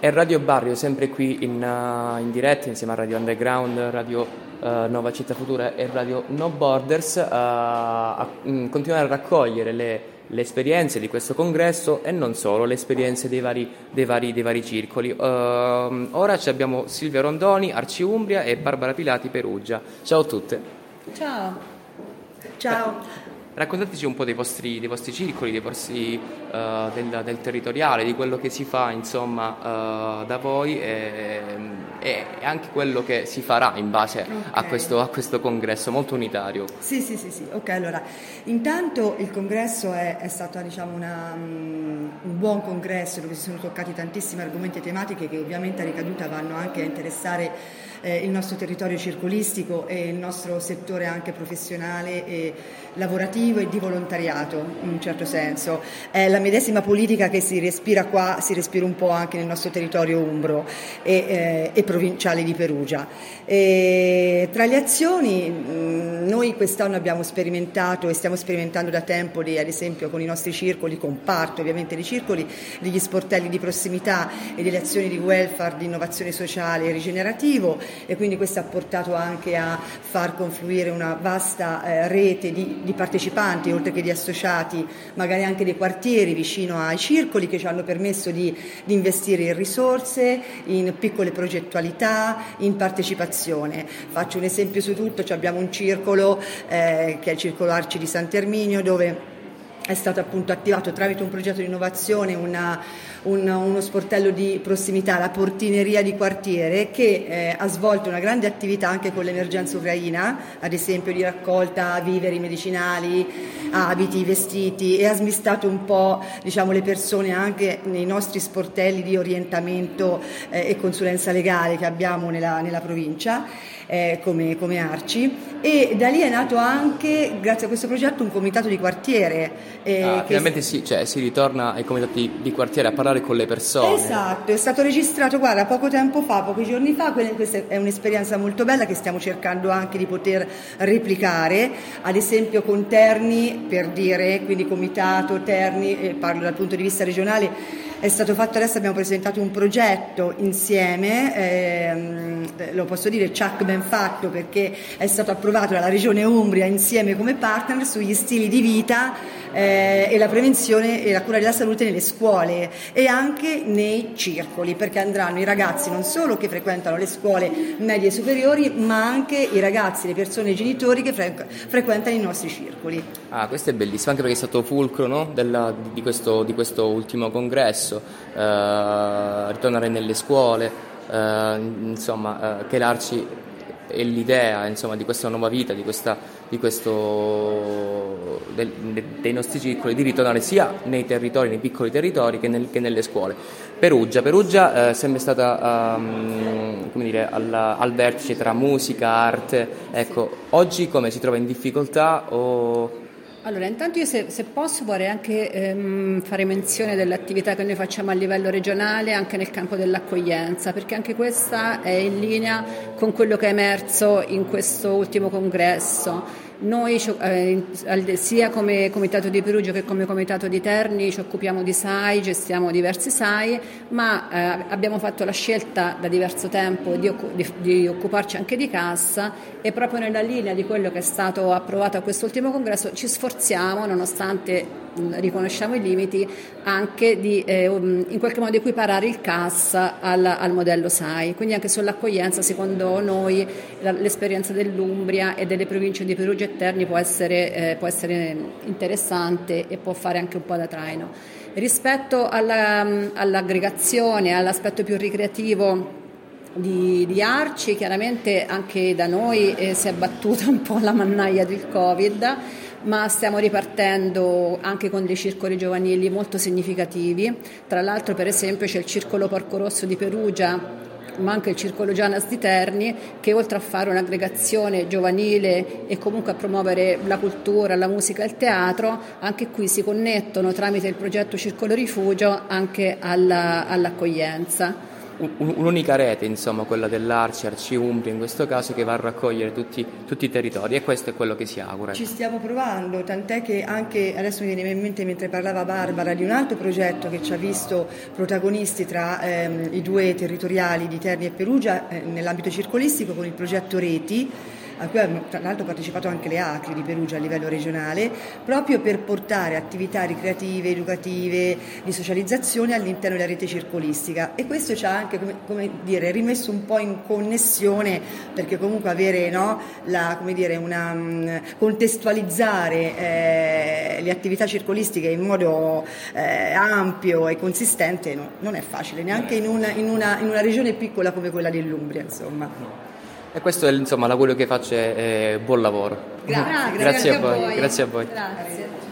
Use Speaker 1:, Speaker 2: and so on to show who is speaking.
Speaker 1: è Radio Barrio, sempre qui in, uh, in diretta insieme a Radio Underground, Radio uh, Nuova Città Futura e Radio No Borders, uh, a um, continuare a raccogliere le, le, esperienze di questo congresso e non solo, le esperienze dei vari, dei vari, dei vari circoli. ora abbiamo Silvia Rondoni, Arci Umbria e Barbara Pilati, Perugia. Ciao a tutte.
Speaker 2: Ciao. Ciao.
Speaker 1: Raccontateci un po' dei vostri, dei vostri circoli, dei vostri, uh, del, del, territoriale, di quello che si fa insomma, uh, da voi e, e, anche quello che si farà in base okay. a, questo, a, questo, congresso molto unitario.
Speaker 2: Sì, sì, sì, sì. ok, allora intanto il congresso è, è stato diciamo, una, un buon congresso dove si sono toccati tantissimi argomenti e tematiche che ovviamente a ricaduta vanno anche a interessare eh, il nostro territorio circolistico e il nostro settore anche professionale e lavorativo e di volontariato in un certo senso. È la medesima politica che si respira qua, si respira un po' anche nel nostro territorio umbro e, eh, e provinciale di Perugia. E tra le azioni mh, noi quest'anno abbiamo sperimentato e stiamo sperimentando da tempo, ad esempio con i nostri circoli, con parte ovviamente dei circoli, degli sportelli di prossimità e delle azioni di welfare, di innovazione sociale e rigenerativo e quindi questo ha portato anche a far confluire una vasta eh, rete di, di, partecipanti, oltre che di associati, magari anche dei quartieri vicino ai circoli che ci hanno permesso di, di investire in risorse, in piccole progettualità, in partecipazione. Faccio un esempio su tutto, abbiamo un circolo eh, che è il Circolo Arci di Sant'Erminio dove è stato appunto attivato tramite un progetto di innovazione una, un, uno sportello di prossimità, la portineria di quartiere, che eh, ha svolto una grande attività anche con l'emergenza ucraina, ad esempio di raccolta viveri medicinali, abiti, vestiti e ha smistato un po' diciamo, le persone anche nei nostri sportelli di orientamento eh, e consulenza legale che abbiamo nella, nella provincia eh, come, come, Arci e da lì è nato anche, grazie a questo progetto, un comitato di quartiere.
Speaker 1: Eh, ah, finalmente si, cioè, si, ritorna ai comitati di quartiere a parlare con le persone.
Speaker 2: Esatto, è stato registrato, guarda, poco tempo fa, pochi giorni fa, questa è un'esperienza molto bella che stiamo cercando anche di poter replicare, ad esempio con Terni, per dire, quindi comitato Terni, eh, parlo dal punto di vista regionale, è stato fatto adesso, abbiamo presentato un progetto insieme, ehm, lo posso dire ciak ben fatto perché è stato approvato dalla Regione Umbria insieme come partner sugli stili di vita eh, e la prevenzione e la cura della salute nelle scuole e anche nei circoli, perché andranno i ragazzi non solo che frequentano le scuole medie e superiori, ma anche i ragazzi, le persone, i genitori che fre- frequentano i nostri circoli.
Speaker 1: Ah, questo è bellissimo, anche perché è stato fulcro no? Della, di, questo, di, questo, ultimo congresso, eh, ritornare nelle scuole, eh, insomma, eh, che e l'idea insomma, di questa nuova vita, di, questa, di questo, del, dei nostri circoli, di ritornare sia nei territori, nei piccoli territori che, nel, che nelle scuole. Perugia, Perugia è eh, sempre stata um, dire, al, al, vertice tra musica, arte, ecco, oggi come si trova in difficoltà o
Speaker 3: allora, intanto io se, se posso vorrei anche ehm, fare menzione delle attività che noi facciamo a livello regionale anche nel campo dell'accoglienza, perché anche questa è in linea con quello che è emerso in questo ultimo congresso. Noi eh, sia come Comitato di Perugia che come Comitato di Terni ci occupiamo di SAI, gestiamo diversi SAI, ma eh, abbiamo fatto la scelta da diverso tempo di, di, occuparci anche di cassa e proprio nella linea di quello che è stato approvato a quest'ultimo congresso ci sforziamo, nonostante riconosciamo i limiti, anche di eh, um, in qualche modo equiparare il CAS al, al, modello SAI. Quindi anche sull'accoglienza, secondo noi, la, l'esperienza dell'Umbria e delle province di Perugia e Terni può essere, eh, può essere interessante e può fare anche un po' da traino. Rispetto alla, all'aggregazione, all'aspetto più ricreativo di, di, Arci, chiaramente anche da noi eh, si è battuta un po' la mannaia del Covid ma stiamo ripartendo anche con dei circoli giovanili molto significativi. Tra l'altro, per esempio, c'è il Circolo Porco Rosso di Perugia ma anche il Circolo Gianas di Terni, che oltre a fare un'aggregazione giovanile e comunque a promuovere la cultura, la musica e il teatro, anche qui si connettono tramite il progetto Circolo Rifugio anche alla, all'accoglienza.
Speaker 1: Un'unica rete, insomma, quella dell'Arci, Arci Umbria in questo caso, che va a raccogliere tutti, tutti, i territori e questo è quello che si augura.
Speaker 2: Ci stiamo provando, tant'è che anche adesso mi viene in mente mentre parlava Barbara di un altro progetto che ci ha visto protagonisti tra ehm, i due territoriali di Terni e Perugia eh, nell'ambito circolistico con il progetto Reti a cui hanno tra l'altro partecipato anche le ACRI di Perugia a livello regionale, proprio per portare attività ricreative, educative, di socializzazione all'interno della rete circolistica e questo ci ha anche come, come dire, rimesso un po' in connessione perché comunque avere no, la, dire, una, mm, contestualizzare eh, le attività circolistiche in modo eh, ampio e consistente no, non è facile, neanche in una, in, una, in una regione piccola come quella dell'Umbria. Insomma.
Speaker 1: E questo è insomma l'augurio che faccio è buon lavoro.
Speaker 3: Grazie, grazie, grazie a voi.
Speaker 1: Grazie a voi.
Speaker 3: Grazie.